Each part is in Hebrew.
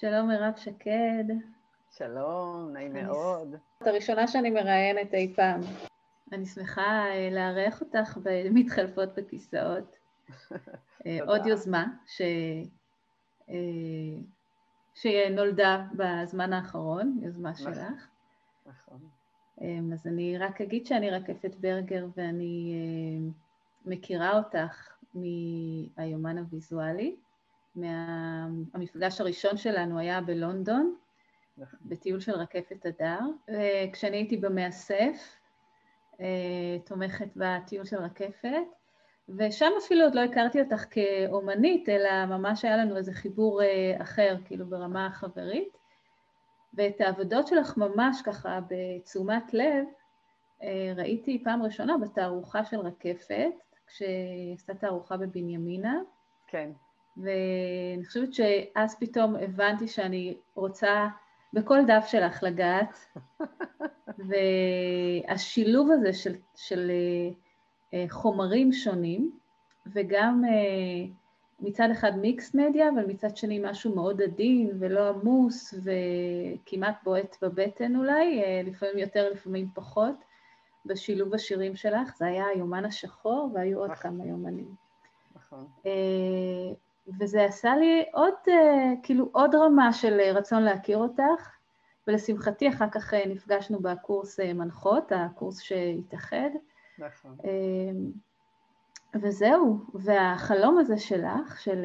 שלום מירב שקד. שלום, נעים מאוד. את הראשונה שאני מראיינת אי פעם. אני שמחה אה, לארח אותך במתחלפות בכיסאות. אה, עוד יוזמה ש... אה, שנולדה בזמן האחרון, יוזמה נכון. שלך. נכון. אז אני רק אגיד שאני רקפת ברגר ואני מכירה אותך מהיומן הוויזואלי. מהמפגש הראשון שלנו היה בלונדון, נכון. בטיול של רקפת הדר. כשאני הייתי במאסף, אה, תומכת בטיול של רקפת, ושם אפילו עוד לא הכרתי אותך כאומנית, אלא ממש היה לנו איזה חיבור אה, אחר, כאילו ברמה החברית. ואת העבודות שלך ממש ככה בתשומת לב, אה, ראיתי פעם ראשונה בתערוכה של רקפת, כשעשתה תערוכה בבנימינה. כן. ואני חושבת שאז פתאום הבנתי שאני רוצה בכל דף שלך לגעת, והשילוב הזה של, של אה, חומרים שונים, וגם אה, מצד אחד מיקס מדיה, אבל מצד שני משהו מאוד עדין ולא עמוס וכמעט בועט בבטן אולי, אה, לפעמים יותר, לפעמים פחות, בשילוב השירים שלך. זה היה היומן השחור והיו עוד נכון. כמה יומנים. נכון. וזה עשה לי עוד, אה, כאילו עוד רמה של אה, רצון להכיר אותך, ולשמחתי אחר כך אה, נפגשנו בקורס מנחות, הקורס שהתאחד. נכון. וזהו, והחלום הזה שלך, של...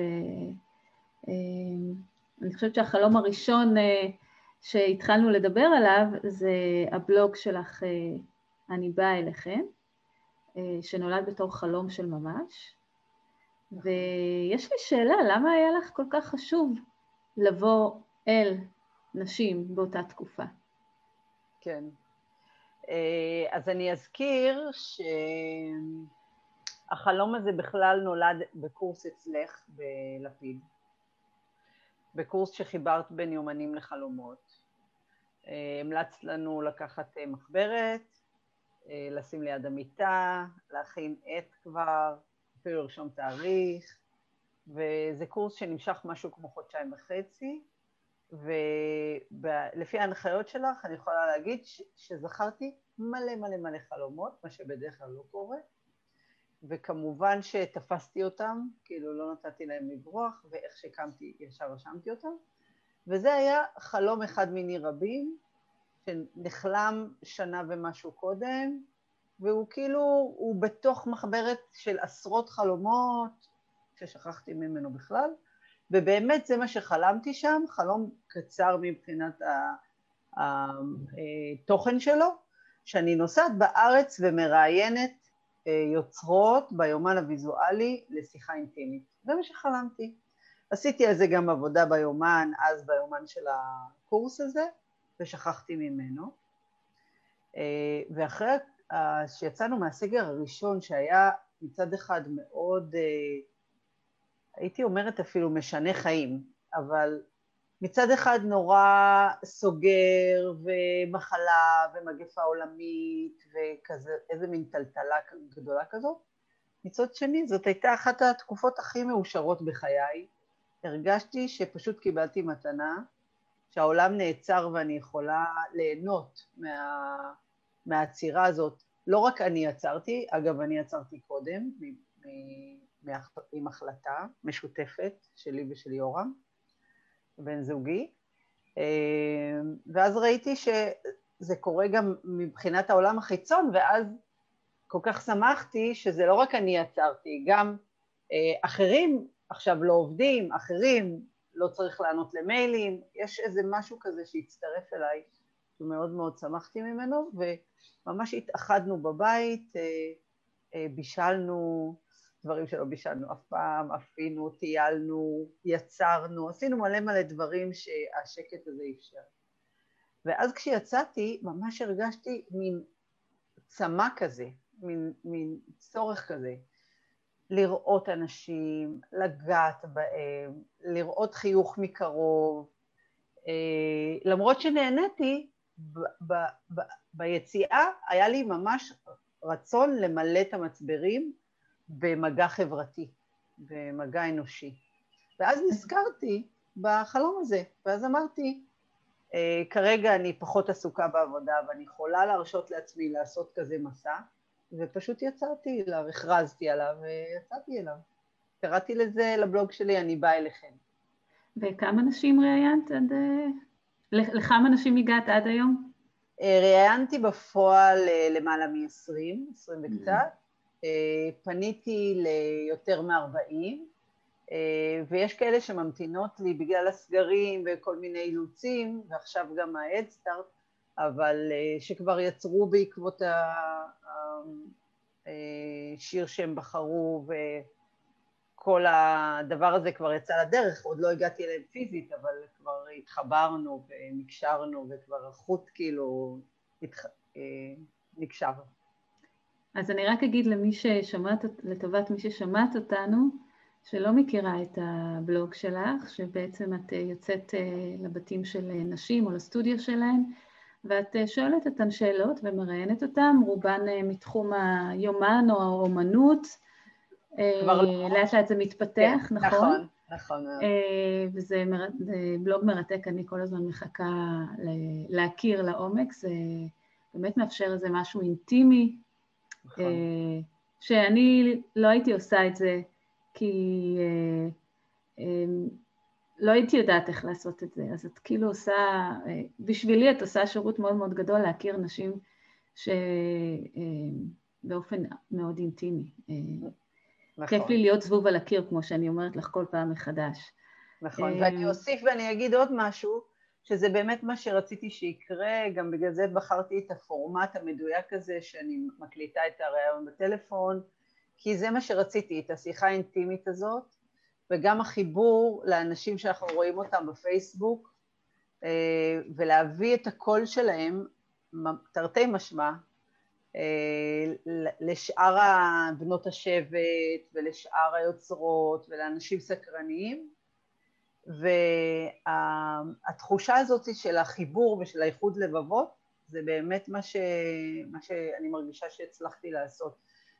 אני חושבת שהחלום הראשון שהתחלנו לדבר עליו זה הבלוג שלך, אני באה אליכם, שנולד בתור חלום של ממש. ויש לי שאלה, למה היה לך כל כך חשוב לבוא אל נשים באותה תקופה? כן. אה, אז אני אזכיר שהחלום הזה בכלל נולד בקורס אצלך בלפיד, בקורס שחיברת בין יומנים לחלומות. אה, המלצת לנו לקחת אה, מחברת, לשים ליד המיטה, להכין עט כבר, אפילו לרשום תאריך, וזה קורס שנמשך משהו כמו חודשיים וחצי, ולפי ההנחיות שלך אני יכולה להגיד ש- שזכרתי מלא מלא מלא חלומות, מה שבדרך כלל לא קורה, וכמובן שתפסתי אותם, כאילו לא נתתי להם לברוח, ואיך שקמתי ישר רשמתי אותם, וזה היה חלום אחד מיני רבים, שנחלם שנה ומשהו קודם, והוא כאילו, הוא בתוך מחברת של עשרות חלומות, ששכחתי ממנו בכלל, ובאמת זה מה שחלמתי שם, חלום קצר מבחינת התוכן שלו, שאני נוסעת בארץ ומראיינת אה, יוצרות ביומן הוויזואלי לשיחה אינטימית. זה מה שחלמתי. עשיתי על זה גם עבודה ביומן, אז ביומן של הקורס הזה, ושכחתי ממנו. אה, ואחרי שיצאנו מהסגר הראשון, שהיה מצד אחד מאוד, אה, הייתי אומרת אפילו משנה חיים, אבל מצד אחד נורא סוגר ומחלה ומגפה עולמית וכזה, איזה מין טלטלה גדולה כזאת. מצד שני, זאת הייתה אחת התקופות הכי מאושרות בחיי. הרגשתי שפשוט קיבלתי מתנה, שהעולם נעצר ואני יכולה ליהנות מה... מהעצירה הזאת, לא רק אני עצרתי, אגב אני עצרתי קודם, עם החלטה משותפת שלי ושל יורם, בן זוגי, אה, ואז ראיתי שזה קורה גם מבחינת העולם החיצון, ואז כל כך שמחתי שזה לא רק אני עצרתי, גם אה, אחרים עכשיו לא עובדים, אחרים לא צריך לענות למיילים, יש איזה משהו כזה שהצטרף אליי, שמאוד מאוד שמחתי ממנו, וממש התאחדנו בבית, אה, אה, בישלנו דברים שלא בישלנו אף פעם, אפינו, טיילנו, יצרנו, עשינו מלא מלא דברים שהשקט הזה אפשר. ואז כשיצאתי, ממש הרגשתי מין צמא כזה, מין, מין צורך כזה, לראות אנשים, לגעת בהם, לראות חיוך מקרוב. אה, למרות שנהניתי, ב, ב, ביציאה היה לי ממש רצון למלא את המצברים במגע חברתי, במגע אנושי. ואז נזכרתי בחלום הזה. ואז אמרתי, אה, כרגע אני פחות עסוקה בעבודה ואני יכולה להרשות לעצמי לעשות כזה מסע, ופשוט יצאתי אליו, הכרזתי עליו ויצאתי אליו. קראתי לזה לבלוג שלי, אני באה אליכם. וכמה נשים ראיינת עד... אה, לכמה נשים הגעת עד היום? אה, ראיינתי בפועל למעלה מ-20, 20 וקצת. Mm-hmm. פניתי ליותר מ-40, אה, ויש כאלה שממתינות לי בגלל הסגרים וכל מיני אילוצים, ועכשיו גם ההדסטארט, אבל אה, שכבר יצרו בעקבות השיר אה, שהם בחרו, וכל הדבר הזה כבר יצא לדרך, עוד לא הגעתי אליהם פיזית, אבל התחברנו ונקשרנו, וכבר החוט כאילו נקשר. אז אני רק אגיד למי ששמעת, לטובת מי ששמעת אותנו, שלא מכירה את הבלוג שלך, שבעצם את אה, יוצאת אה, לבתים של אה, נשים או לסטודיו שלהן, ואת שואלת אותן שאלות ומראיינת אותן, רובן מתחום היומן או האומנות, לא. לאט לאט זה מתפתח, כן, נכון? נכון, נכון. וזה מר... בלוג מרתק, אני כל הזמן מחכה להכיר לעומק, זה באמת מאפשר איזה משהו אינטימי, נכון. שאני לא הייתי עושה את זה כי אה, אה, לא הייתי יודעת איך לעשות את זה, אז את כאילו עושה, אה, בשבילי את עושה שירות מאוד מאוד גדול להכיר נשים שבאופן מאוד אינטימי. נכון. כיף לי להיות זבוב על הקיר, כמו שאני אומרת לך כל פעם מחדש. נכון, ואני אוסיף ואני אגיד עוד משהו, שזה באמת מה שרציתי שיקרה, גם בגלל זה בחרתי את הפורמט המדויק הזה, שאני מקליטה את הראיון בטלפון, כי זה מה שרציתי, את השיחה האינטימית הזאת, וגם החיבור לאנשים שאנחנו רואים אותם בפייסבוק, אה, ולהביא את הקול שלהם, תרתי משמע, אה, לשאר בנות השבט ולשאר היוצרות ולאנשים סקרניים, והתחושה הזאת של החיבור ושל האיחוד לבבות זה באמת מה, ש... מה שאני מרגישה שהצלחתי לעשות.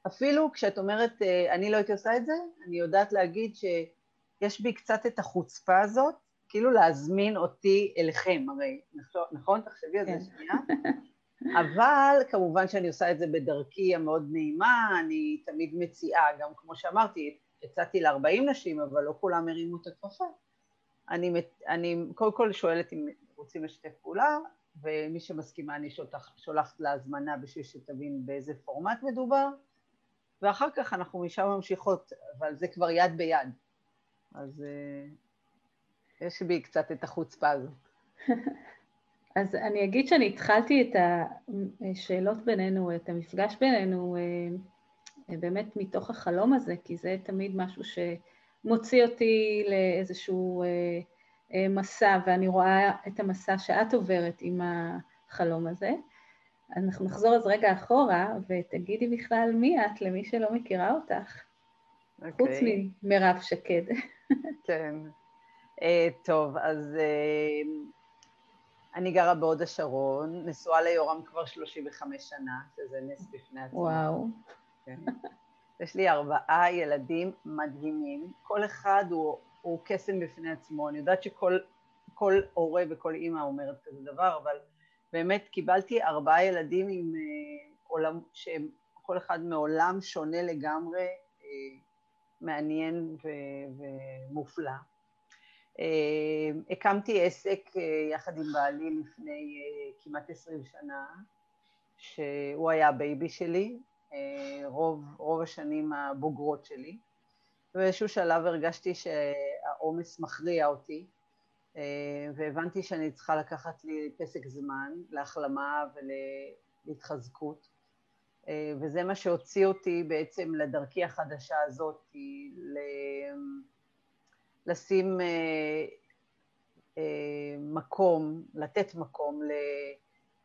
אפילו כשאת אומרת, אה, אני לא הייתי עושה את זה, אני יודעת להגיד שיש בי קצת את החוצפה הזאת, כאילו להזמין אותי אליכם, הרי, נכון? תחשבי על זה כן. שנייה. אבל כמובן שאני עושה את זה בדרכי המאוד נעימה, אני תמיד מציעה, גם כמו שאמרתי, הצעתי ל-40 נשים, אבל לא כולם הרימו את הכפפה. אני, אני קודם כל שואלת אם רוצים לשתף פעולה, ומי שמסכימה אני שולחת לה הזמנה בשביל שתבין באיזה פורמט מדובר, ואחר כך אנחנו משם ממשיכות, אבל זה כבר יד ביד. אז uh, יש בי קצת את החוצפה הזאת. אז אני אגיד שאני התחלתי את השאלות בינינו, את המפגש בינינו, אה, באמת מתוך החלום הזה, כי זה תמיד משהו שמוציא אותי לאיזשהו אה, מסע, ואני רואה את המסע שאת עוברת עם החלום הזה. אנחנו נחזור אז רגע אחורה, ותגידי בכלל מי את, למי שלא מכירה אותך, okay. חוץ אוקיי. ממירב שקד. כן. Uh, טוב, אז uh, אני גרה בהוד השרון, נשואה ליורם כבר 35 שנה, שזה נס בפני עצמו. וואו. כן. יש לי ארבעה ילדים מדהימים, כל אחד הוא, הוא קסם בפני עצמו. אני יודעת שכל הורה וכל אימא אומרת כזה דבר, אבל באמת קיבלתי ארבעה ילדים עם אה, עולם, שהם כל אחד מעולם שונה לגמרי, אה, מעניין ו- ומופלא. אה, הקמתי עסק יחד עם בעלי לפני כמעט עשרים שנה, שהוא היה ה baby שלי, רוב, רוב השנים הבוגרות שלי. ובאיזשהו שלב הרגשתי שהעומס מכריע אותי, אה, והבנתי שאני צריכה לקחת לי פסק זמן להחלמה ולהתחזקות, אה, וזה מה שהוציא אותי בעצם לדרכי החדשה הזאת, לשים אה, מקום, לתת מקום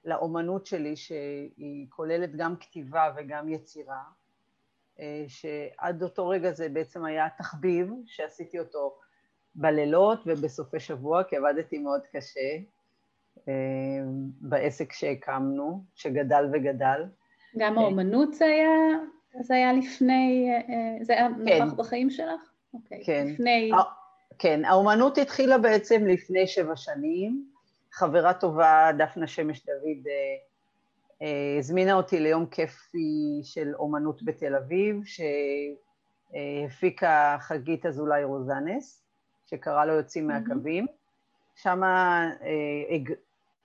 לאומנות שלי שהיא כוללת גם כתיבה וגם יצירה, שעד אותו רגע זה בעצם היה תחביב שעשיתי אותו בלילות ובסופי שבוע, כי עבדתי מאוד קשה אה, בעסק שהקמנו, שגדל וגדל. גם האומנות זה היה, זה היה לפני, אה, זה היה כן. נוכח בחיים שלך? אוקיי. כן. לפני... כן, האומנות התחילה בעצם לפני שבע שנים. חברה טובה, דפנה שמש דוד, אה, אה, הזמינה אותי ליום כיפי של אומנות בתל אביב, שהפיקה חגית אזולאי רוזנס, שקרא לו יוצאים מהקווים. שם אה,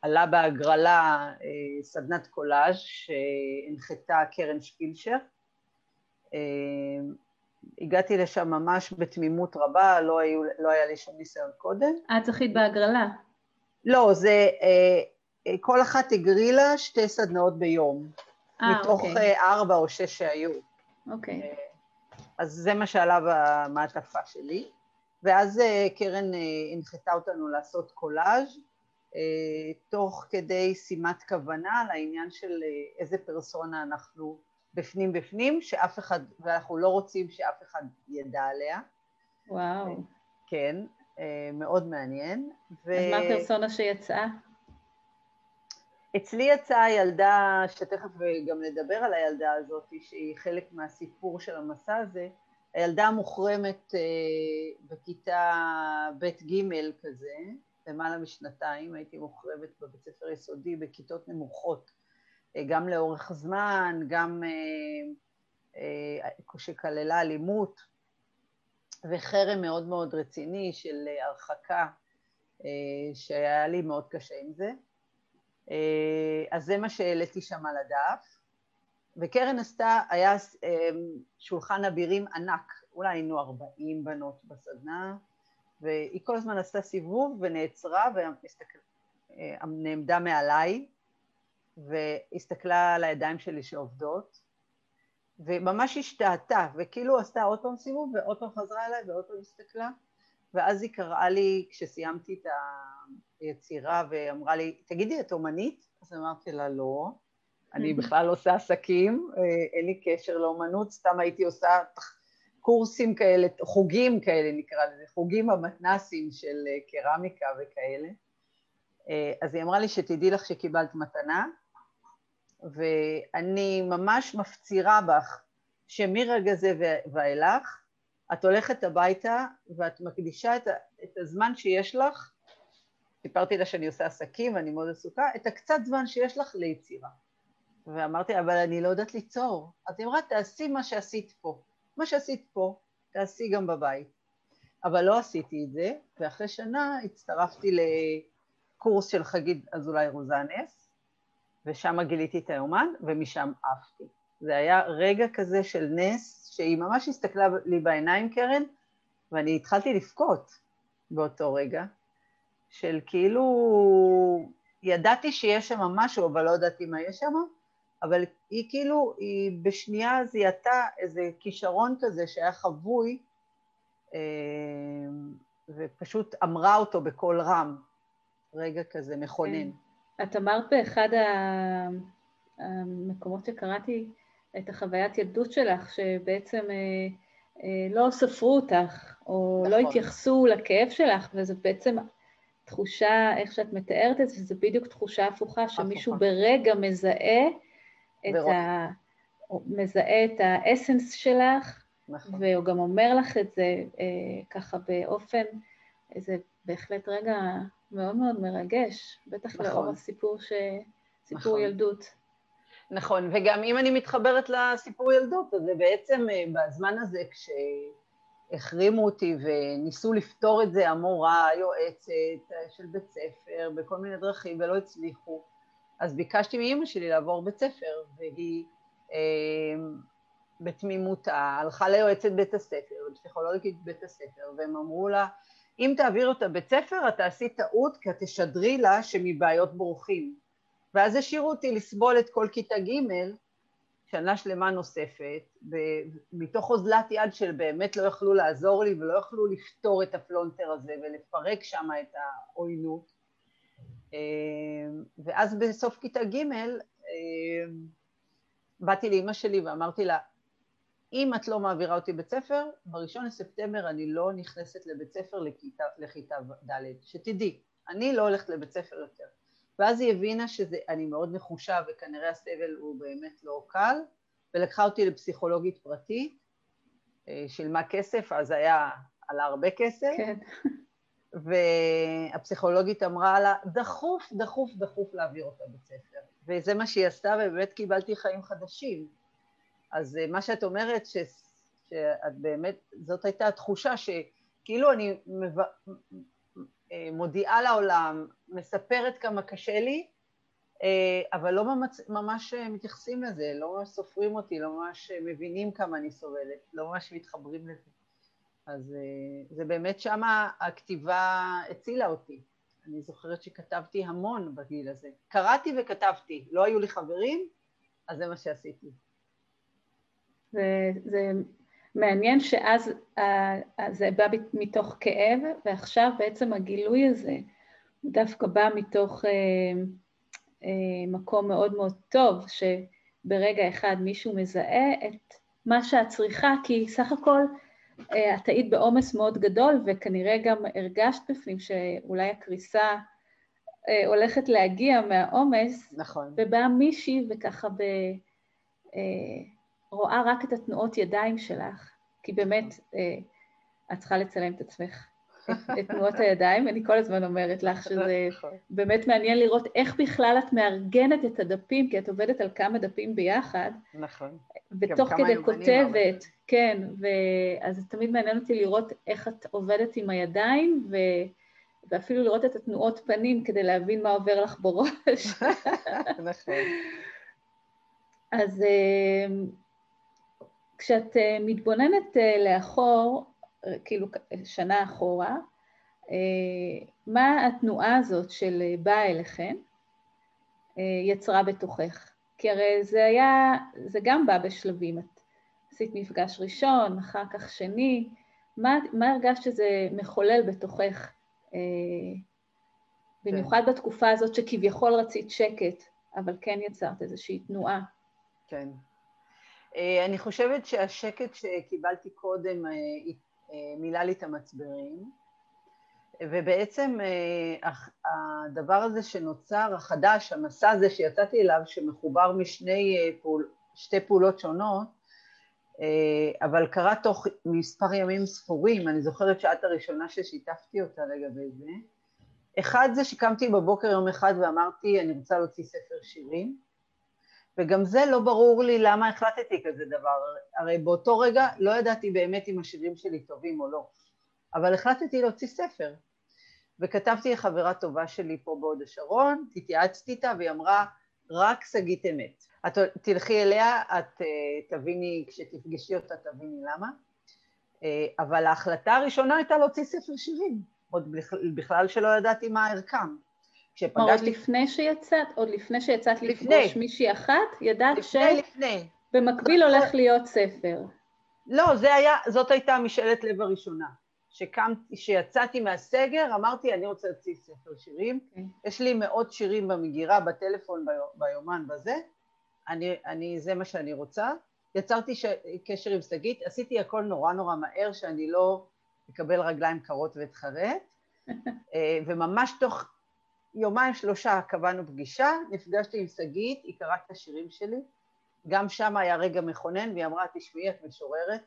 עלה בהגרלה סדנת קולאז' שהנחתה קרן שפילשר. הגעתי לשם ממש בתמימות רבה, לא, היו, לא היה לי שום ניסיון קודם. את זכית בהגרלה. לא, זה, אה, אה, כל אחת הגרילה שתי סדנאות ביום, 아, אה, מתוך אוקיי. ארבע או שש שהיו. אוקיי. אז זה מה שעלה במעטפה שלי. ואז קרן הנחתה אותנו לעשות קולאז' תוך כדי שימת כוונה לעניין של איזה פרסונה אנחנו בפנים בפנים, שאף אחד, ואנחנו לא רוצים שאף אחד ידע עליה. וואו. כן, אה, מאוד מעניין. ו... אז מה הפרסונה שיצאה? אצלי יצאה ילדה, שתכף גם נדבר על הילדה הזאת, שהיא חלק מהסיפור של המסע הזה, הילדה המוחרמת אה, בכיתה ב' ג' כזה, למעלה משנתיים, הייתי מוחרמת בבית ספר יסודי בכיתות נמוכות, גם לאורך זמן, גם שכללה אלימות, וחרם מאוד מאוד רציני של הרחקה, אה, שהיה לי מאוד קשה עם זה. אה, אז זה מה שהעליתי שם על הדף. וקרן עשתה, היה אה, שולחן אבירים ענק, אולי היינו 40 בנות בסדנה, והיא כל הזמן עשתה סיבוב ונעצרה ונעמדה מעליי והסתכלה על הידיים שלי שעובדות וממש השתהתה, וכאילו עשתה עוד פעם סיבוב ועוד פעם חזרה אליי ועוד פעם הסתכלה, ואז היא קראה לי כשסיימתי את היצירה ואמרה לי, תגידי, את אומנית? אז אמרתי לה, לא, אני בכלל עושה עסקים, אה, אין לי קשר לאומנות, סתם הייתי עושה קורסים כאלה, חוגים כאלה נקרא לזה, חוגים המתנסים של אה, קרמיקה וכאלה. אה, אז היא אמרה לי שתדעי לך שקיבלת מתנה, ואני ממש מפצירה בך שמרגע זה ואילך את הולכת הביתה ואת מקדישה את, את הזמן שיש לך, סיפרתי לה שאני עושה עסקים ואני מאוד עסוקה, את הקצת זמן שיש לך ליצירה. ואמרתי, אבל אני לא יודעת ליצור. אז היא אמרה, תעשי מה שעשית פה. מה שעשית פה, תעשי גם בבית. אבל לא עשיתי את זה, ואחרי שנה הצטרפתי לקורס של חגית אזולאי רוזנס, ושם גיליתי את היומן, ומשם עפתי. זה היה רגע כזה של נס, שהיא ממש הסתכלה לי בעיניים, קרן, ואני התחלתי לבכות באותו רגע, של כאילו, ידעתי שיש שם משהו, אבל לא ידעתי מה יש שם, אבל היא כאילו, היא בשנייה זיהתה איזה כישרון כזה שהיה חבוי, אה, ופשוט אמרה אותו בקול רם, רגע כזה מכונן. כן. את אמרת באחד המקומות שקראתי את החוויית ילדות שלך, שבעצם אה, אה, לא ספרו אותך, או לא נכון. לא התייחסו לכאב שלך, וזו בעצם תחושה, איך שאת מתארת את זה, זו בדיוק תחושה הפוכה, שמישהו הפוכה. ברגע מזהה את, ה... מזהה את האסנס שלך, נכון. והוא גם אומר לך את זה אה, ככה באופן, זה בהחלט רגע מאוד מאוד מרגש, בטח נכון. לאור הסיפור ש... סיפור נכון. ילדות. נכון, וגם אם אני מתחברת לסיפור ילדות, אז זה בעצם אה, בזמן הזה כשהחרימו אותי וניסו לפתור את זה המורה, היועצת אה, של בית ספר, בכל מיני דרכים ולא הצליחו, אז ביקשתי מאימא שלי לעבור בית ספר, והיא אה, בתמימותה הלכה ליועצת בית הספר, לפסיכולוגית בית הספר, והם אמרו לה, אם תעביר אותה בית ספר, את תעשי טעות כי את תשדרי לה שמבעיות בורחים. ואז השאירו אותי לסבול את כל כיתה ג' שנה שלמה נוספת, מתוך אוזלת יד של באמת לא יכלו לעזור לי ולא יכלו לפתור את הפלונטר הזה ולפרק שם את העוינות. אה, ואז בסוף כיתה ג' אה, באתי לאימא שלי ואמרתי לה, אם את לא מעבירה אותי בית ספר, בראשון לספטמבר אני לא נכנסת לבית ספר לכיתה, לכיתה ד', שתדעי, אני לא הולכת לבית ספר יותר. ואז היא הבינה שאני מאוד נחושה וכנראה הסבל הוא באמת לא קל, ולקחה אותי לפסיכולוגית פרטית, אה, שילמה כסף, אז היה עלה הרבה כסף. כן. והפסיכולוגית אמרה לה, דחוף, דחוף, דחוף להעביר אותה בית ספר. וזה מה שהיא עשתה, ובאמת קיבלתי חיים חדשים. אז אה, מה שאת אומרת, ש, שאת באמת, זאת הייתה התחושה שכאילו אני מב... אה, מודיעה לעולם, מספרת כמה קשה לי, אה, אבל לא ממש, ממש מתייחסים לזה, לא ממש סופרים אותי, לא ממש מבינים כמה אני סובלת, לא ממש מתחברים לזה. אז זה באמת שמה הכתיבה הצילה אותי. אני זוכרת שכתבתי המון בגיל הזה. קראתי וכתבתי, לא היו לי חברים, אז זה מה שעשיתי. זה, זה מעניין שאז זה בא מתוך כאב, ועכשיו בעצם הגילוי הזה דווקא בא מתוך אה, אה, מקום מאוד מאוד טוב, שברגע אחד מישהו מזהה את מה שאת צריכה, כי סך הכל אה, את היית בעומס מאוד גדול, וכנראה גם הרגשת בפנים שאולי הקריסה אה, הולכת להגיע מהעומס. נכון. ובאה מישהי וככה ב... אה, רואה רק את התנועות ידיים שלך, כי באמת את צריכה לצלם את עצמך. את תנועות הידיים, אני כל הזמן אומרת לך שזה נכון. באמת מעניין לראות איך בכלל את מארגנת את הדפים, כי את עובדת על כמה דפים ביחד. נכון. ותוך כדי כותבת, כן, ואז זה תמיד מעניין אותי לראות איך את עובדת עם הידיים, ו... ואפילו לראות את התנועות פנים כדי להבין מה עובר לך בראש. נכון. אז אה, כשאת אה, מתבוננת אה, לאחור, כאילו שנה אחורה, מה התנועה הזאת של באה אליכן יצרה בתוכך? כי הרי זה היה, זה גם בא בשלבים. את עשית מפגש ראשון, אחר כך שני. מה, מה הרגשת שזה מחולל בתוכך, אה, במיוחד כן. בתקופה הזאת שכביכול רצית שקט, אבל כן יצרת איזושהי תנועה? כן. אה, אני חושבת שהשקט שקיבלתי קודם אה, אה, מילא לי את המצברים. ובעצם הדבר הזה שנוצר, החדש, המסע הזה שיצאתי אליו, שמחובר משני פעול, שתי פעולות שונות, אבל קרה תוך מספר ימים ספורים, אני זוכרת שאת הראשונה ששיתפתי אותה לגבי זה. אחד זה שקמתי בבוקר יום אחד ואמרתי, אני רוצה להוציא ספר שירים, וגם זה לא ברור לי למה החלטתי כזה דבר, הרי באותו רגע לא ידעתי באמת אם השירים שלי טובים או לא. אבל החלטתי להוציא ספר. וכתבתי לחברה טובה שלי פה בהוד השרון, התייעצתי איתה והיא אמרה, רק שגית אמת. את תלכי אליה, את אה, תביני, כשתפגשי אותה תביני למה. אה, אבל ההחלטה הראשונה הייתה להוציא ספר שירים, עוד בכלל שלא ידעתי מה ערכם. כלומר, עוד לפני שיצאת, עוד לפני שיצאת לפגוש מישהי אחת, ידעת ש... לפני, לפני. במקביל הולך להיות ספר. לא, זה היה, זאת הייתה משאלת לב הראשונה. שקמתי, שיצאתי מהסגר, אמרתי, אני רוצה להוציא ספר שירים. Okay. אוקיי. יש לי מאות שירים במגירה, בטלפון, ביומן, בזה. אני, אני, זה מה שאני רוצה. יצרתי ש... קשר עם שגית, עשיתי הכל נורא נורא מהר, שאני לא אקבל רגליים קרות ואתחרט. אה, וממש תוך יומיים שלושה קבענו פגישה, נפגשתי עם שגית, היא קראה את השירים שלי. גם שם היה רגע מכונן, והיא אמרה, תשמעי, את משוררת.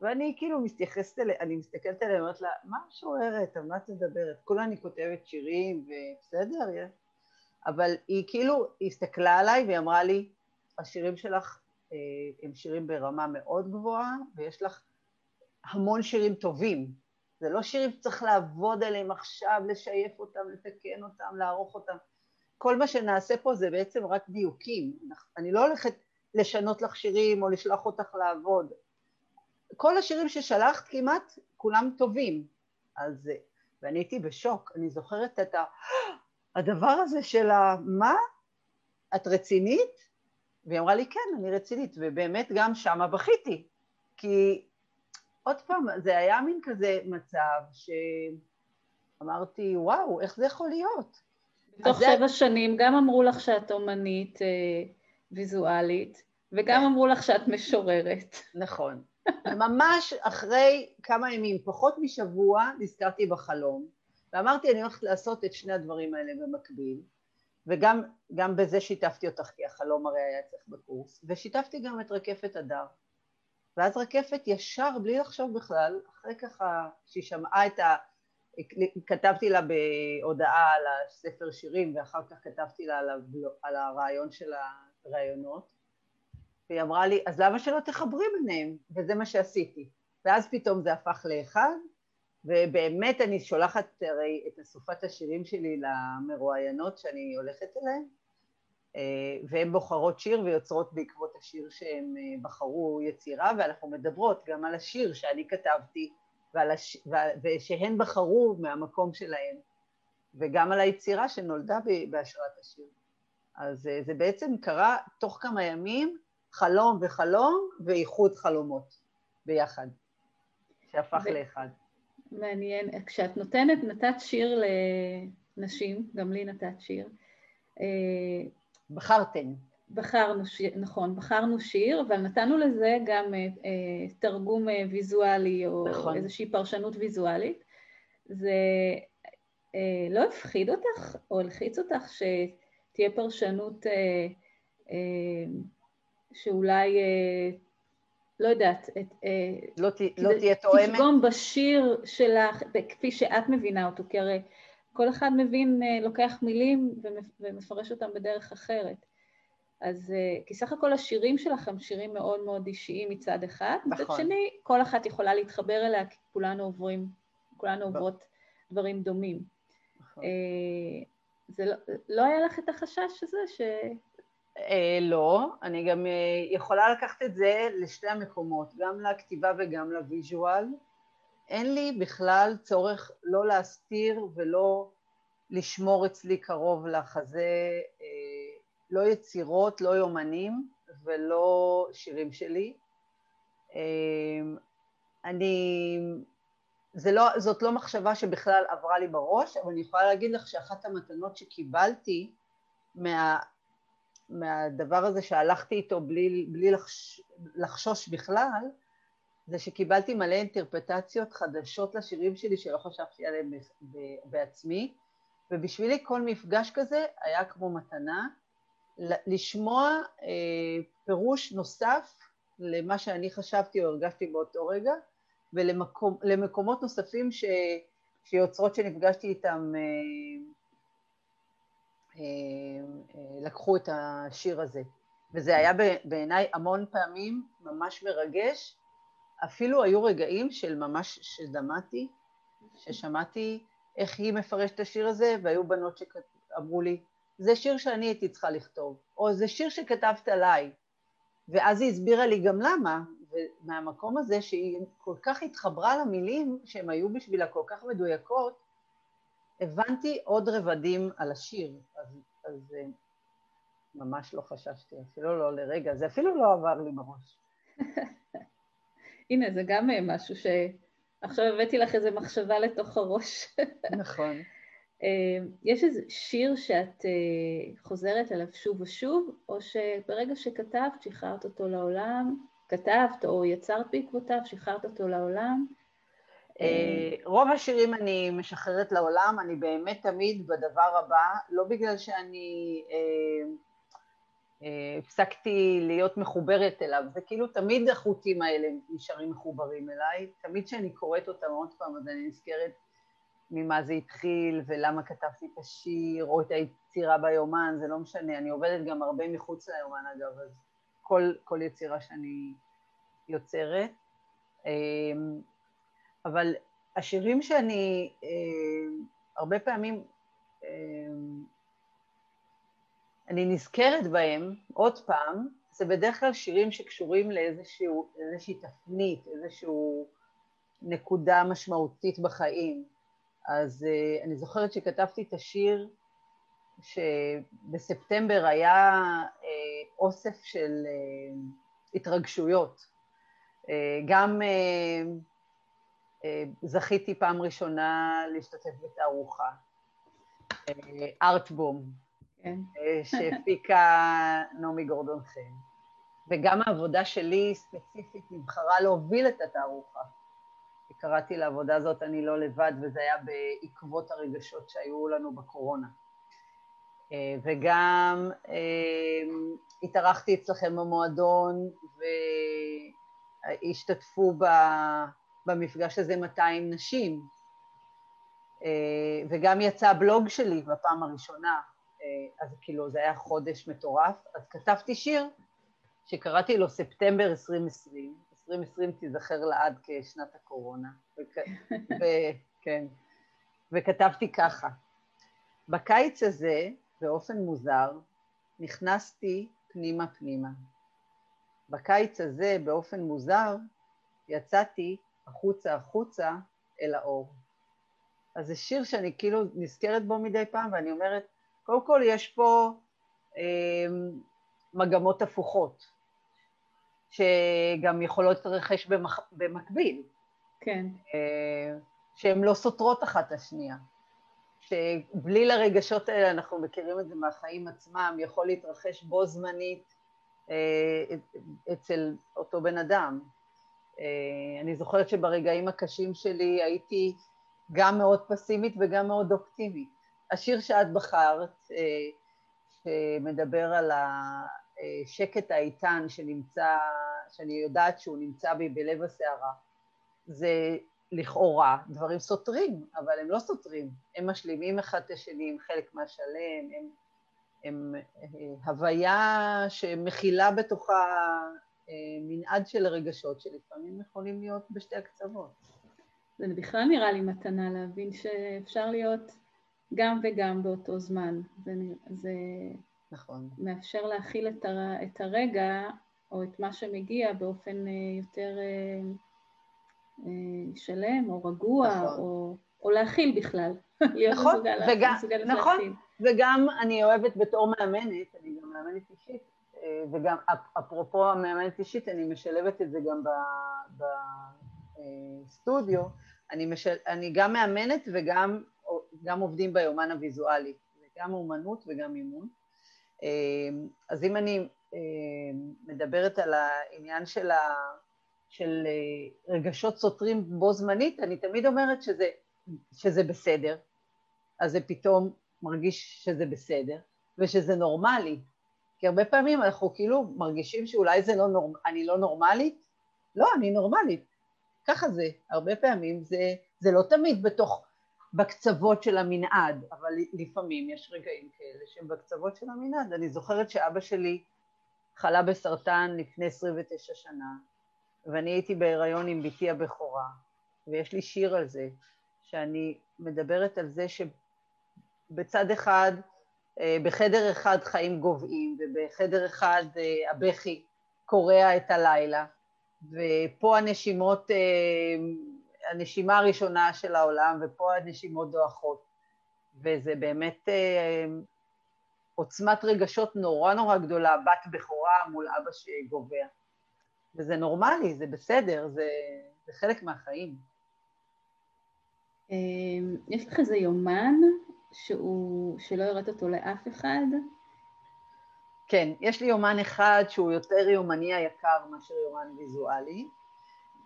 ואני כאילו מתייחסת אליה, אני מסתכלת עליה ואומרת לה, מה משוררת, על מה את מדברת? כולה אני כותבת שירים ובסדר, אבל היא כאילו הסתכלה עליי והיא אמרה לי, השירים שלך אה, הם שירים ברמה מאוד גבוהה ויש לך המון שירים טובים. זה לא שירים שצריך לעבוד עליהם עכשיו, לשייף אותם, לתקן אותם, לערוך אותם. כל מה שנעשה פה זה בעצם רק דיוקים. אני לא הולכת לשנות לך שירים או לשלוח אותך לעבוד. כל השירים ששלחת כמעט, כולם טובים. אז, ואני הייתי בשוק, אני זוכרת את ה... הדבר הזה של ה... מה? את רצינית? והיא אמרה לי, כן, אני רצינית, ובאמת גם שמה בכיתי, כי עוד פעם, זה היה מין כזה מצב שאמרתי, וואו, איך זה יכול להיות? בתוך שבע זה... שנים גם אמרו לך שאת אומנית אה, ויזואלית, וגם אמרו לך שאת משוררת. נכון. ממש אחרי כמה ימים, פחות משבוע, נזכרתי בחלום, ואמרתי, אני הולכת לעשות את שני הדברים האלה במקביל, וגם בזה שיתפתי אותך, כי החלום הרי היה אצלך בקורס, ושיתפתי גם את רקפת הדר. ואז רקפת ישר, בלי לחשוב בכלל, אחרי ככה שהיא שמעה את ה... כתבתי לה בהודעה על הספר שירים ואחר כך כתבתי לה על, על הרעיון של הרעיונות והיא אמרה לי, אז למה שלא תחברי ביניהם? וזה מה שעשיתי. ואז פתאום זה הפך לאחד, ובאמת אני שולחת הרי את אסופת השירים שלי למרואיינות שאני הולכת אליהן, והן בוחרות שיר ויוצרות בעקבות השיר שהן אה, בחרו יצירה, ואנחנו מדברות גם על השיר שאני כתבתי, הש... ושהן בחרו מהמקום שלהן, וגם על היצירה שנולדה בהשראת השיר. אז אה, זה בעצם קרה תוך כמה ימים, חלום וחלום ואיחוד חלומות ביחד, שהפך ו... לאחד. מעניין, כשאת נותנת, נתת שיר לנשים, גם לי נתת שיר. בחרתן. בחרנו שיר, נכון, בחרנו שיר, אבל נתנו לזה גם אה, אה, תרגום אה, ויזואלי או נכון. איזושהי פרשנות ויזואלית. זה אה, לא הפחיד אותך או הלחיץ אותך שתהיה פרשנות אה, אה, שאולי, אה, לא יודעת, את, אה, לא, ת, לא תהיה תואמת? תפגום בשיר שלך כפי שאת מבינה אותו, כי הרי כל אחד מבין, אה, לוקח מילים ומפרש אותם בדרך אחרת. אז אה, כי סך הכל השירים שלכם שירים מאוד מאוד אישיים מצד אחד, נכון. מצד שני כל אחת יכולה להתחבר אליה כי כולנו עוברים, כולנו עוברות דברים דומים. נכון. אה, זה לא, לא היה לך את החשש הזה ש... אה, לא, אני גם יכולה לקחת את זה לשתי המקומות, גם לכתיבה וגם לוויז'ואל. אין לי בכלל צורך לא להסתיר ולא לשמור אצלי קרוב לחזה לא יצירות, לא יומנים ולא שירים שלי. אמ, אני, לא, זאת לא מחשבה שבכלל עברה לי בראש, אבל אני יכולה להגיד לך שאחת המתנות שקיבלתי מה, מהדבר הזה שהלכתי איתו בלי, בלי לחש, לחשוש בכלל, זה שקיבלתי מלא אינטרפטציות חדשות לשירים שלי שלא חשבתי עליהם בעצמי, ובשבילי כל מפגש כזה היה כמו מתנה, לשמוע אה, פירוש נוסף למה שאני חשבתי או הרגשתי באותו רגע, ולמקומות נוספים ש, שיוצרות שנפגשתי איתם אה, אה, אה, לקחו את השיר הזה. וזה היה בעיניי המון פעמים ממש מרגש, אפילו היו רגעים של ממש שדמעתי, ששמעתי איך היא מפרשת את השיר הזה, והיו בנות שאמרו לי, זה שיר שאני הייתי צריכה לכתוב, או זה שיר שכתבת עליי. ואז היא הסבירה לי גם למה, ומהמקום הזה שהיא כל כך התחברה למילים שהן היו בשבילה כל כך מדויקות, הבנתי עוד רבדים על השיר, אז, אז אה, ממש לא חששתי, אפילו לא לרגע, זה אפילו לא עבר לי בראש. הנה, זה גם אה, משהו שעכשיו הבאתי לך איזה מחשבה לתוך הראש. נכון. אמ, יש איזה שיר שאת אה, חוזרת אליו שוב ושוב, או שברגע שכתבת, שחררת אותו לעולם, כתבת או יצרת בעקבותיו, שחררת אותו לעולם? אה, רוב השירים אני משחררת לעולם, אני באמת תמיד בדבר הבא, לא בגלל שאני אה, הפסקתי להיות מחוברת אליו, זה כאילו תמיד החוטים האלה נשארים מחוברים אליי, תמיד כשאני קוראת אותם עוד פעם אז אני נזכרת ממה זה התחיל ולמה כתבתי את השיר או את היצירה ביומן, זה לא משנה, אני עובדת גם הרבה מחוץ ליומן אגב, אז כל, כל יצירה שאני יוצרת. אמ, אבל השירים שאני אמ, הרבה פעמים אמ, אני נזכרת בהם עוד פעם, זה בדרך כלל שירים שקשורים לאיזושהי תפנית, איזושהי נקודה משמעותית בחיים. אז uh, אני זוכרת שכתבתי את השיר שבספטמבר היה uh, אוסף של uh, התרגשויות. גם זכיתי פעם ראשונה להשתתף בתערוכה, ארטבום, כן. uh, שהפיקה נעמי גורדון חן, וגם העבודה שלי ספציפית נבחרה להוביל את התערוכה. קראתי לעבודה הזאת אני לא לבד, וזה היה בעקבות הרגשות שהיו לנו בקורונה. אה, וגם אה, התארחתי אצלכם במועדון השתתפו במפגש הזה 200 נשים, וגם יצא הבלוג שלי בפעם הראשונה, אז כאילו זה היה חודש מטורף, אז כתבתי שיר שקראתי לו ספטמבר 2020, 2020 תיזכר לעד כשנת הקורונה, וכ... ו... כן, וכתבתי ככה, בקיץ הזה, באופן מוזר, נכנסתי פנימה פנימה. בקיץ הזה, באופן מוזר, יצאתי החוצה החוצה אל האור. אז זה שיר שאני כאילו נזכרת בו מדי פעם, ואני אומרת, קודם כל יש פה אה, מגמות הפוכות, שגם יכולות להתרחש במח... במקביל. כן. אה, שהן לא סותרות אחת את השנייה. שבלי לרגשות האלה, אנחנו מכירים את זה מהחיים עצמם, יכול להתרחש בו זמנית אה, אצל אותו בן אדם. אה, אני זוכרת שברגעים הקשים שלי הייתי גם מאוד פסימית וגם מאוד אופטימית. השיר שאת בחרת, אה, שמדבר על השקט האיתן שנמצא, שאני יודעת שהוא נמצא בי בלב הסערה, זה לכאורה דברים סותרים, אבל הם לא סותרים, הם משלימים אחד את השני, הם חלק מהשלם, הם, הם אה, הוויה שמכילה בתוכה אה, מנעד של רגשות שלפעמים יכולים להיות בשתי הקצוות. זה בכלל נראה לי מתנה להבין שאפשר להיות גם וגם באותו זמן. זה, זה נכון. מאפשר להכיל את, הר, את הרגע או את מה שמגיע באופן אה, יותר שלם או רגוע, נכון. או, או להכיל בכלל. נכון, וגם, נכון, להכיל. וגם אני אוהבת בתור מאמנת, אני גם מאמנת אישית, אה, וגם אפרופו המאמנת אישית, אני משלבת את זה גם בסטודיו, אני, משל, אני גם מאמנת וגם גם עובדים ביומן הוויזואלי, זה גם אומנות וגם אימון. אה, אז אם אני אה, מדברת על העניין של ה... של אה, רגשות סותרים בו זמנית, אני תמיד אומרת שזה, שזה בסדר, אז זה פתאום מרגיש שזה בסדר, ושזה נורמלי. כי הרבה פעמים אנחנו כאילו מרגישים שאולי זה לא נורמ... אני לא נורמלית, לא, אני נורמלית. ככה זה. הרבה פעמים זה, זה לא תמיד בתוך, בקצוות של המנעד, אבל לפעמים יש רגעים כאלה שהם בקצוות של המנעד. אני זוכרת שאבא שלי חלה בסרטן לפני 29 שנה, ואני הייתי בהיריון עם בתי הבכורה, ויש לי שיר על זה, שאני מדברת על זה שבצד אחד, אה, בחדר אחד חיים גוועים, ובחדר אחד אה, הבכי קורע את הלילה, ופה הנשימות, אה, הנשימה הראשונה של העולם, ופה הנשימות דועכות. וזה באמת עוצמת רגשות נורא נורא גדולה, בת בכורה מול אבא שגובע. וזה נורמלי, זה בסדר, זה, זה חלק מהחיים. אמ, יש לך איזה יומן שהוא, שלא הראת אותו לאף אחד? כן, יש לי יומן אחד שהוא יותר יומני היקר מאשר יומן ויזואלי,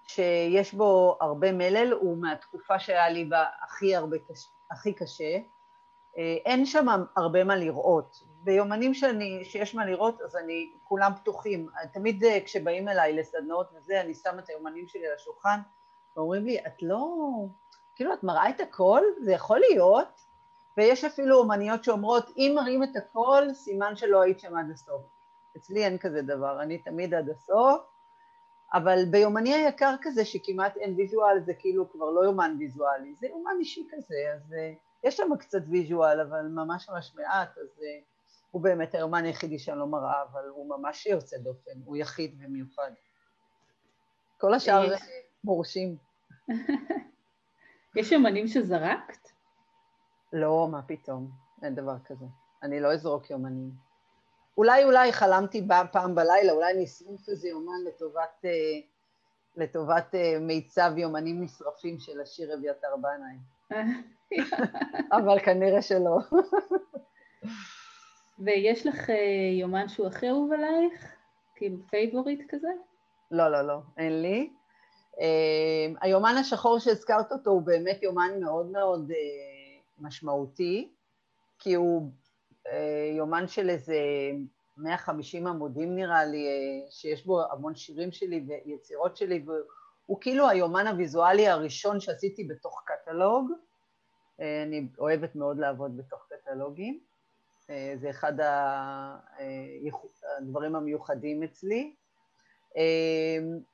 שיש בו הרבה מלל, הוא מהתקופה שהיה לי בה הכי, הרבה, הכי קשה. אה, אין שם הרבה מה לראות, ביומנים שאני, שיש מה לראות, אז אני, כולם פתוחים. תמיד אה, כשבאים אליי לסדנות וזה, אני שמה את היומנים שלי על השולחן, ואומרים לי, את לא... כאילו, את מראה את הכל? זה יכול להיות? ויש אפילו אומניות שאומרות, אם מראים את הכל, סימן שלא היית שם עד הסוף. אצלי אין כזה דבר, אני תמיד עד הסוף, אבל ביומני היקר כזה, שכמעט אין ויזואל, זה כאילו כבר לא יומן ויזואלי, זה יומן אישי כזה, אז אה, יש שם קצת ויזואל, אבל ממש ממש מעט, אז אה, הוא באמת היומן היחידי שאני לא מראה, אבל הוא ממש יוצא דופן, הוא יחיד ומיוחד. כל השאר מורשים. יש יומנים שזרקת? לא, מה פתאום, אין דבר כזה. אני לא אזרוק יומנים. אולי אולי חלמתי פעם בלילה, אולי אני אשרוף איזה יומן לטובת, אה, לטובת אה, מיצב יומנים נשרפים של השיר אביתר בנאי. אבל כנראה שלא. ויש לך אה, יומן שהוא הכי אהוב עלייך? כאילו favorite כזה? לא, לא, לא, אין לי. Uh, היומן השחור שהזכרת אותו הוא באמת יומן מאוד מאוד uh, משמעותי, כי הוא יומן של איזה 150 עמודים נראה לי, שיש בו המון שירים שלי ויצירות שלי, והוא כאילו היומן הוויזואלי הראשון שעשיתי בתוך קטלוג. אני אוהבת מאוד לעבוד בתוך קטלוגים. זה אחד הדברים המיוחדים אצלי.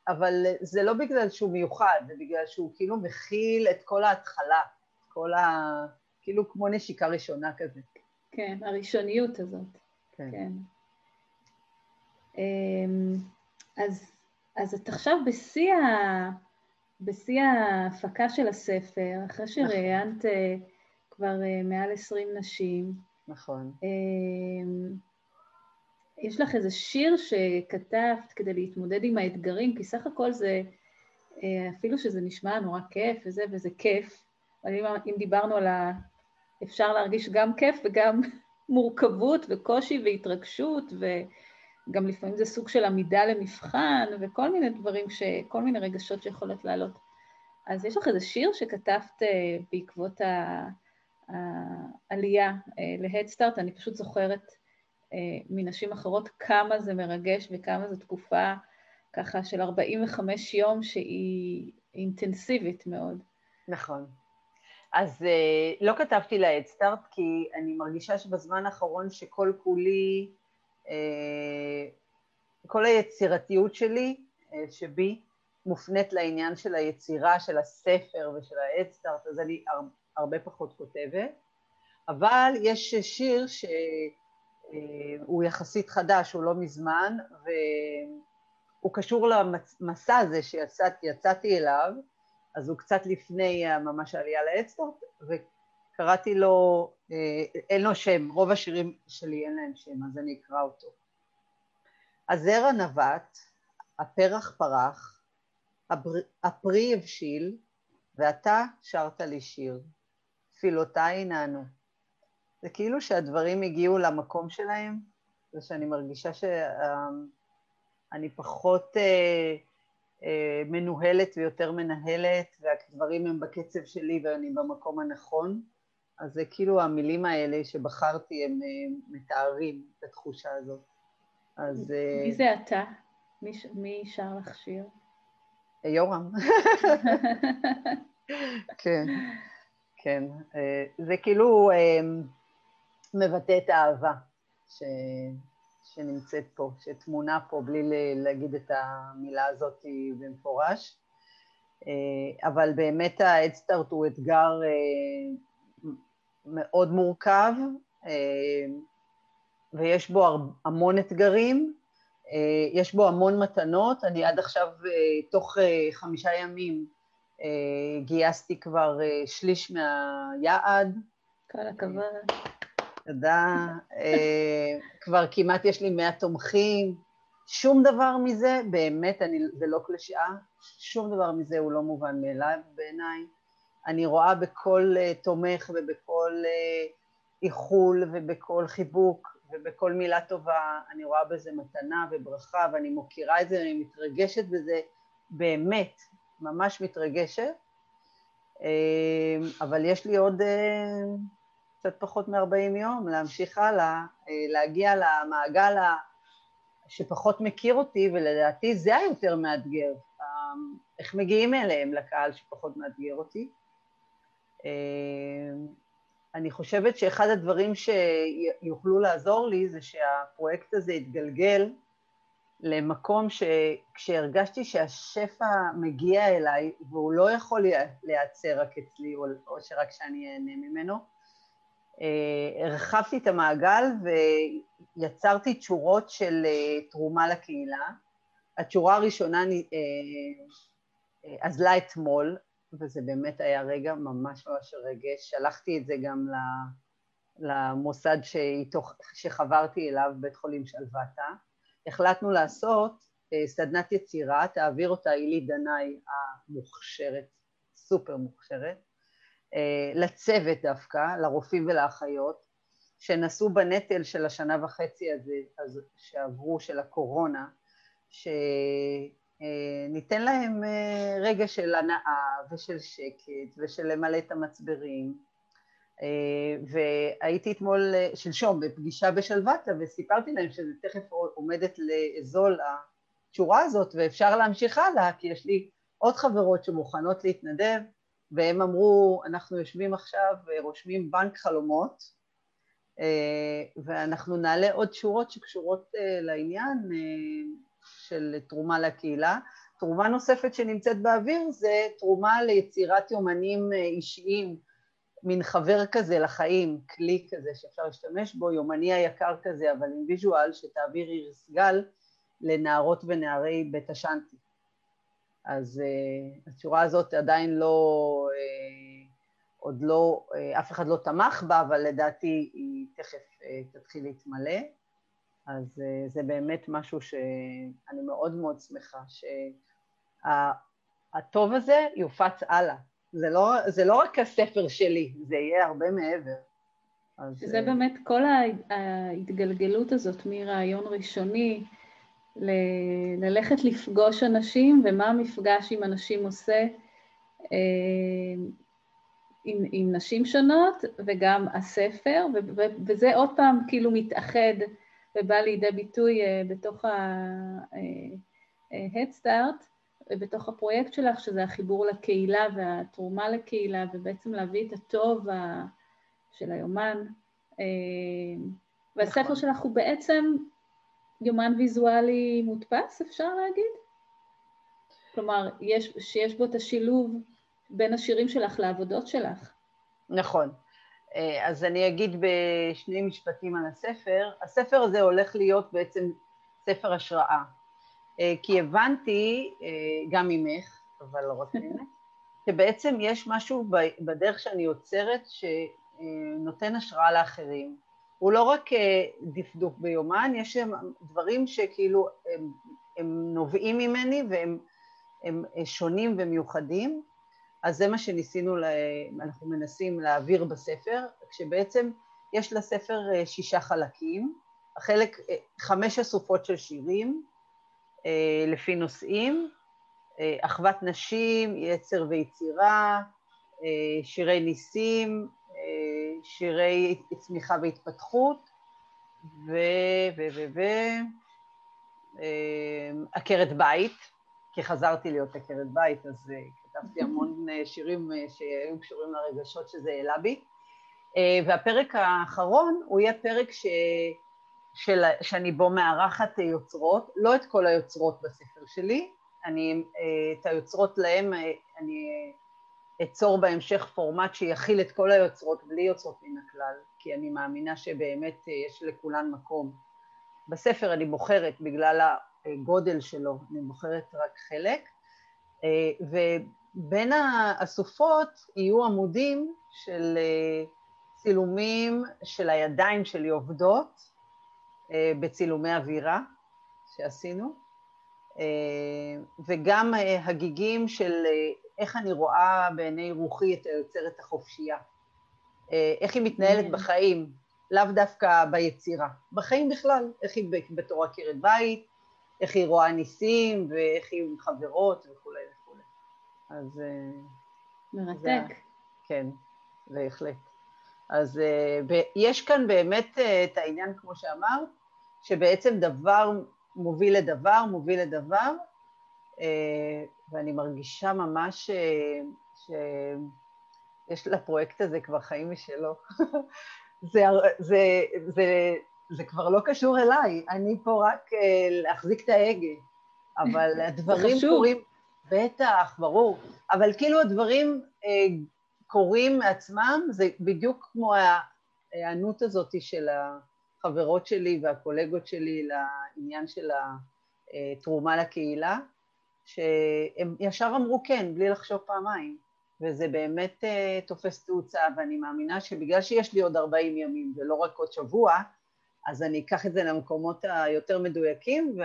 אבל זה לא בגלל שהוא מיוחד, זה בגלל שהוא כאילו מכיל את כל ההתחלה, כל ה... כאילו כמו נשיקה ראשונה כזה. כן, הראשוניות הזאת. כן. כן. אמ, אז, אז את עכשיו בשיא, ה, בשיא ההפקה של הספר, אחרי נכון. שראיינת נכון. כבר אה, מעל 20 נשים. נכון. אמ, יש לך איזה שיר שכתבת כדי להתמודד עם האתגרים, כי סך הכל זה, אפילו שזה נשמע נורא כיף וזה, וזה כיף, אבל אם, אם דיברנו על ה... אפשר להרגיש גם כיף וגם מורכבות וקושי והתרגשות, וגם לפעמים זה סוג של עמידה למבחן, וכל מיני דברים, ש... כל מיני רגשות שיכולות לעלות. אז יש לך איזה שיר שכתבת אה, בעקבות העלייה אה, להדסטארט, אני פשוט זוכרת אה, מנשים אחרות כמה זה מרגש וכמה זו תקופה ככה של 45 יום שהיא אינטנסיבית מאוד. נכון. אז uh, לא כתבתי להדסטארט כי אני מרגישה שבזמן האחרון שכל כולי, uh, כל היצירתיות שלי, uh, שבי, מופנית לעניין של היצירה, של הספר ושל ההדסטארט, אז אני הרבה פחות כותבת, אבל יש שיר שהוא יחסית חדש, הוא לא מזמן, והוא קשור למסע הזה שיצאתי אליו, אז הוא קצת לפני ממש העלייה לאדסטארט, וקראתי לו, אה, אין לו שם, רוב השירים שלי אין להם שם, אז אני אקרא אותו. הזרע נבט, הפרח פרח, הפרי הבשיל, ואתה שרת לי שיר, תפילותיי נענו. זה כאילו שהדברים הגיעו למקום שלהם, ושאני מרגישה שאני פחות... אה, אה, מנוהלת ויותר מנהלת, והדברים הם בקצב שלי ואני במקום הנכון. אז זה כאילו המילים האלה שבחרתי, הם אה, מתארים את התחושה הזאת. אז... אה, מי זה אתה? מי, מי שר לך שיר? יורם. כן, כן. זה כאילו מבטא את האהבה. ש... שנמצאת פה, שטמונה פה בלי להגיד את המילה הזאת במפורש. אה, אבל באמת האדסטארט הוא אתגר אה, מאוד מורכב, אה, ויש בו המון אתגרים, יש בו המון מתנות. אני עד עכשיו, תוך חמישה ימים, גייסתי כבר שליש מהיעד. כל הכבוד. תודה. אה, כבר כמעט יש לי מאה תומכים. שום דבר מזה, באמת, אני, זה לא קלישאה, שום דבר מזה הוא לא מובן מאליו בעיניי. אני רואה בכל uh, תומך ובכל uh, איחול ובכל חיבוק ובכל מילה טובה, אני רואה בזה מתנה וברכה ואני מוקירה את זה, אני מתרגשת בזה, באמת, ממש מתרגשת. אבל יש לי עוד קצת פחות מ-40 יום, להמשיך הלאה, אה, להגיע למעגל שפחות מכיר אותי, ולדעתי זה היותר מאתגר, אה, איך מגיעים אליהם, לקהל שפחות מאתגר אותי. אה, אני חושבת שאחד הדברים שיוכלו לעזור לי זה שהפרויקט הזה יתגלגל למקום שכשהרגשתי שהשפע מגיע אליי והוא לא יכול להיעצר רק אצלי או שרק שאני אהנה ממנו, הרחבתי את המעגל ויצרתי תשורות של אה, תרומה לקהילה. התשורה הראשונה אה, אזלה אתמול, וזה באמת היה רגע ממש ממש רגש. שלחתי את זה גם למוסד שחברתי אליו, בית חולים שלוותה. החלטנו לעשות סדנת יצירה, תעביר אותה אילי דנאי המוכשרת, סופר מוכשרת, אה, לצוות דווקא, לרופאים ולאחיות, שנשאו בנטל של השנה וחצי הזה, אז, שעברו, של הקורונה, שניתן להם אה, רגע של הנאה ושל שקט ושל למלא את המצברים. והייתי אתמול, שלשום, בפגישה בשלוותה, וסיפרתי להם שזה תכף עומדת לאזול השורה הזאת, ואפשר להמשיך הלאה, כי יש לי עוד חברות שמוכנות להתנדב, והם אמרו, אנחנו יושבים עכשיו ורושמים בנק חלומות, אה, ואנחנו נעלה עוד שורות שקשורות אה, לעניין אה, של תרומה לקהילה. תרומה נוספת שנמצאת באוויר זה תרומה ליצירת יומנים אישיים, מין חבר כזה לחיים, כלי כזה שאפשר להשתמש בו, יומני היקר כזה, אבל עם ויז'ואל, שתעביר איריס גל לנערות ונערי בית השאנטי. אז uh, השורה הזאת עדיין לא, uh, עוד לא, uh, אף אחד לא תמך בה, אבל לדעתי היא תכף uh, תתחיל להתמלא. אז uh, זה באמת משהו שאני מאוד מאוד שמחה, שהטוב הזה יופץ הלאה. זה לא, זה לא רק הספר שלי, זה יהיה הרבה מעבר. אז... זה באמת כל ההתגלגלות הזאת מרעיון ראשוני, ל- ללכת לפגוש אנשים ומה המפגש עם אנשים עושה אה, עם, עם נשים שונות וגם הספר, ו- ו- וזה עוד פעם כאילו מתאחד ובא לידי ביטוי אה, בתוך ה-Head אה, Start, בתוך הפרויקט שלך, שזה החיבור לקהילה והתרומה לקהילה, ובעצם להביא את הטוב של היומן. והספר נכון. שלך הוא בעצם יומן ויזואלי מודפס, אפשר להגיד? כלומר, יש, שיש בו את השילוב בין השירים שלך לעבודות שלך. נכון. אה, אז אני אגיד בשני משפטים על הספר. הספר הזה הולך להיות בעצם ספר השראה. אה, כי הבנתי, אה, גם ממך, אבל לא רק ממך, שבעצם יש משהו בדרך שאני יוצרת שנותן השראה לאחרים. הוא לא רק אה, דפדוף ביומן, יש שם דברים שכאילו הם, הם נובעים ממני והם הם אה, שונים ומיוחדים, אז זה מה שניסינו, לה, אנחנו מנסים להעביר בספר, כשבעצם יש לספר אה, שישה חלקים, החלק, חמש אסופות של שירים לפי נושאים, אחוות נשים, יצר ויצירה, שירי ניסים, שירי צמיחה והתפתחות, ו... ו... ו... ו... אמ, עקרת בית, כי חזרתי להיות עקרת בית, אז אה, כתבתי המון אה, שירים אה, שהיו קשורים לרגשות שזה העלה בי. והפרק האחרון הוא יהיה פרק ש... של... שאני בו מארחת יוצרות, לא את כל היוצרות בספר שלי, אני, את היוצרות להם אני אצור בהמשך פורמט שיכיל את כל היוצרות בלי יוצרות מן הכלל, כי אני מאמינה שבאמת אה, יש לכולן מקום. בספר אני בוחרת, בגלל הגודל שלו, אני בוחרת רק חלק, אה, ובין הסופות יהיו עמודים של אה, צילומים של הידיים שלי עובדות בצילומי אווירה שעשינו, וגם הגיגים של איך אני רואה בעיני רוחי את היוצרת החופשייה, אה, איך היא מתנהלת mm. בחיים, לאו דווקא ביצירה, בחיים בכלל, איך היא בתור עקרת בית, איך היא רואה ניסים ואיך היא עם חברות וכולי וכולי. אז... אה, מרתק. זה, כן, בהחלט. אז אה, יש כאן באמת את העניין, כמו שאמרת, שבעצם דבר מוביל לדבר, מוביל לדבר, ואני מרגישה ממש אה, שיש לפרויקט הזה כבר חיים משלו. זה, זה, זה, זה כבר לא קשור אליי, אני פה רק אה, להחזיק את ההגה, אבל הדברים קורים, בטח, ברור, אבל כאילו הדברים אה, קורים מעצמם, זה בדיוק כמו ההיענות הזאת של החברות שלי והקולגות שלי לעניין של התרומה לקהילה. שהם ישר אמרו כן, בלי לחשוב פעמיים, וזה באמת uh, תופס תאוצה, ואני מאמינה שבגלל שיש לי עוד 40 ימים ולא רק עוד שבוע, אז אני אקח את זה למקומות היותר מדויקים,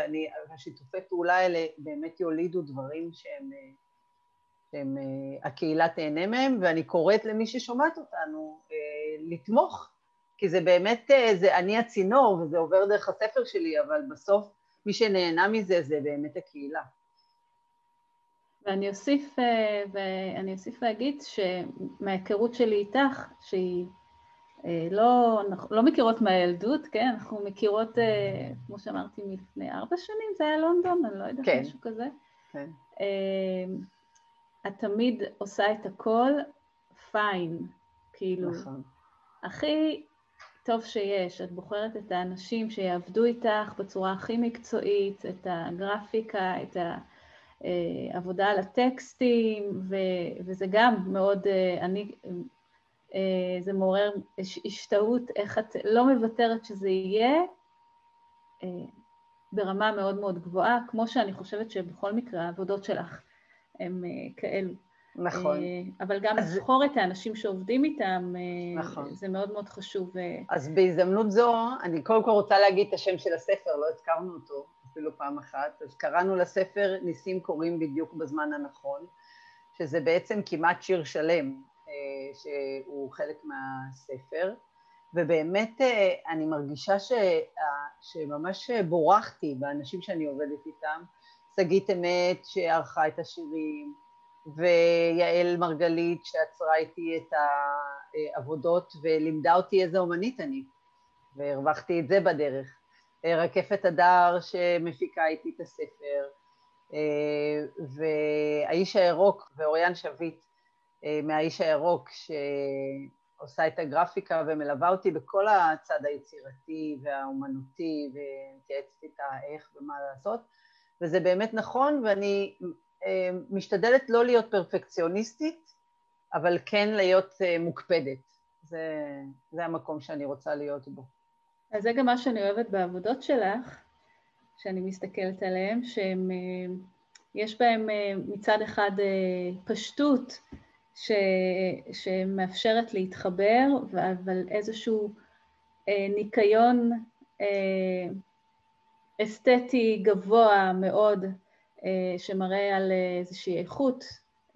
והשיתופי פעולה האלה באמת יולידו דברים שהם, אה, שהם uh, הקהילה תהנה מהם, ואני קוראת למי ששומעת אותנו לתמוך, כי זה באמת, זה אני הצינור וזה עובר דרך הספר שלי, אבל בסוף מי שנהנה מזה זה באמת הקהילה. ואני אוסיף, אה, ואני אוסיף להגיד שמההיכרות שלי איתך, שהיא לא, לא מכירות מהילדות, כן? אנחנו מכירות, כמו שאמרתי, מלפני ארבע שנים, זה היה לונדון, אני לא יודעת, כן. משהו כזה. כן. את תמיד עושה את הכל פיין, כאילו, נכון. הכי טוב שיש. את בוחרת את האנשים שיעבדו איתך בצורה הכי מקצועית, את הגרפיקה, את העבודה על הטקסטים, ו- וזה גם מאוד, אה, אני, אה, זה מעורר השתאות איך את לא מוותרת שזה יהיה אה, ברמה מאוד מאוד גבוהה, כמו שאני חושבת שבכל מקרה העבודות שלך הם כאלו. נכון. אה, אבל גם אז... לבחור את האנשים שעובדים איתם, אה, נכון. זה מאוד מאוד חשוב. אה. אז בהזדמנות זו, אני קודם כל רוצה להגיד את השם של הספר, לא הזכרנו אותו אפילו פעם אחת, אז קראנו לספר ניסים קורים בדיוק בזמן הנכון, שזה בעצם כמעט שיר שלם, שהוא חלק מהספר, ובאמת אני מרגישה ש... שממש בורחתי באנשים שאני עובדת איתם, שגית אמת שערכה את השירים, ויעל מרגלית שעצרה איתי את העבודות ולימדה אותי איזה אומנית אני, והרווחתי את זה בדרך. רקפת הדר שמפיקה איתי את הספר, והאיש הירוק ואוריאן שביט מהאיש הירוק שעושה את הגרפיקה ומלווה אותי בכל הצד היצירתי והאומנותי ומתייעצת איתה איך ומה לעשות, וזה באמת נכון ואני אה, משתדלת לא להיות פרפקציוניסטית, אבל כן להיות אה, מוקפדת. זה, זה המקום שאני רוצה להיות בו. אז זה גם מה שאני אוהבת בעבודות שלך, שאני מסתכלת עליהן, שיש אה, בהן מצד אחד פשטות ש, שמאפשרת להתחבר, אבל איזשהו ניקיון אסתטי גבוה מאוד אה, שמראה על אה, איזושהי איכות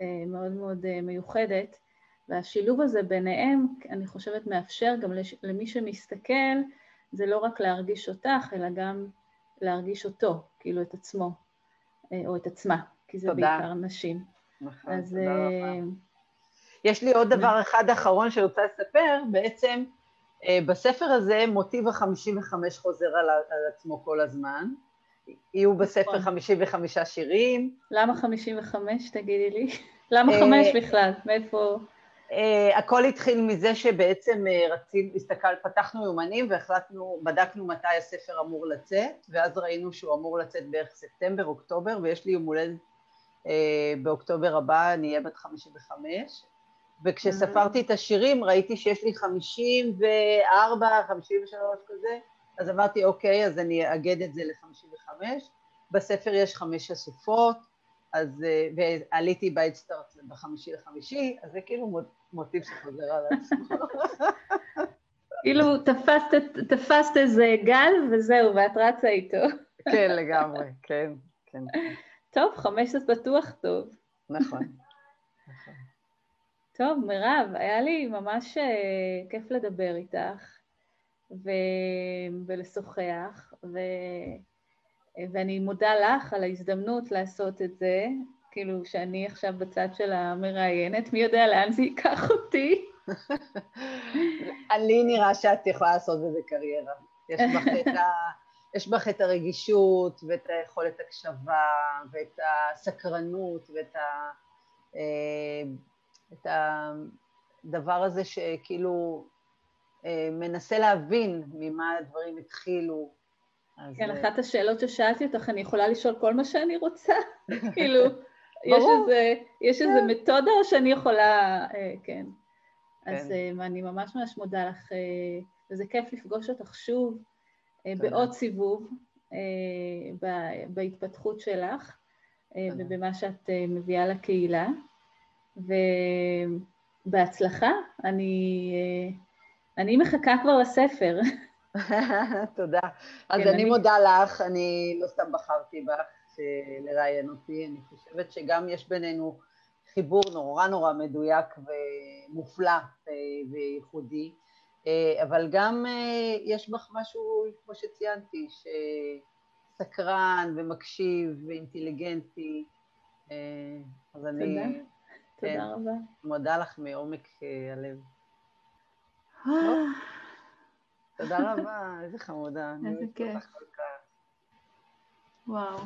אה, מאוד מאוד מיוחדת, והשילוב הזה ביניהם, אני חושבת, מאפשר גם למי שמסתכל, זה לא רק להרגיש אותך, אלא גם להרגיש אותו, כאילו את עצמו, או את עצמה, כי זה תודה. בעיקר נשים. נכון, אז, תודה רבה. יש לי עוד דבר אחד אחרון שאני רוצה לספר, בעצם בספר הזה מוטיב ה-55 חוזר על, על עצמו כל הזמן. יהיו בספר 55 נכון. שירים. למה 55, תגידי לי? למה אה, חמש בכלל? מאיפה... Uh, הכל התחיל מזה שבעצם uh, רצינו, הסתכל, פתחנו יומנים והחלטנו, בדקנו מתי הספר אמור לצאת, ואז ראינו שהוא אמור לצאת בערך ספטמבר, אוקטובר, ויש לי יום הולדת uh, באוקטובר הבא, אני אהיה בת 55, וכשספרתי את השירים ראיתי שיש לי 54, 53 כזה, אז אמרתי, אוקיי, אז אני אאגד את זה ל-55. בספר יש חמש אסופות, אז, אה, ועליתי באדסטארט בחמישי לחמישי, אז זה כאילו מוטיב שחוזר על עצמו. כאילו תפסת, תפסת איזה גל וזהו, ואת רצה איתו. כן, לגמרי, כן, כן. טוב, חמש זה בטוח טוב. נכון. טוב, מירב, היה לי ממש אה, כיף לדבר איתך. ו... ולשוחח, ו... ואני מודה לך על ההזדמנות לעשות את זה, כאילו שאני עכשיו בצד של המראיינת, מי יודע לאן זה ייקח אותי. לי נראה שאת יכולה לעשות בזה קריירה. יש בך את, הרגישות ואת היכולת הקשבה ואת הסקרנות ואת ה... אה, את הדבר הזה שכאילו אה, מנסה להבין ממה הדברים התחילו. כן, אה, אחת השאלות ששאלתי אותך, אני יכולה לשאול כל מה שאני רוצה? כאילו, יש איזה, יש איזה כן. מתודה או שאני יכולה... אה, כן. אז כן. אני ממש ממש מודה לך, וזה כיף לפגוש אותך שוב בעוד סיבוב בהתפתחות שלך ובמה שאת מביאה לקהילה. ובהצלחה, אני אני מחכה כבר לספר. תודה. אז כן, אני מודה לך, אני לא סתם בחרתי בך לראיין אותי, אני חושבת שגם יש בינינו חיבור נורא נורא מדויק ומופלא אה, וייחודי, אה, אבל גם אה, יש בך משהו, כמו שציינתי, סקרן ומקשיב ואינטליגנטי, אז אני... תודה, תודה כן, רבה. מודה לך מעומק הלב. תודה רבה, איזה חמודה. איזה כיף. וואו.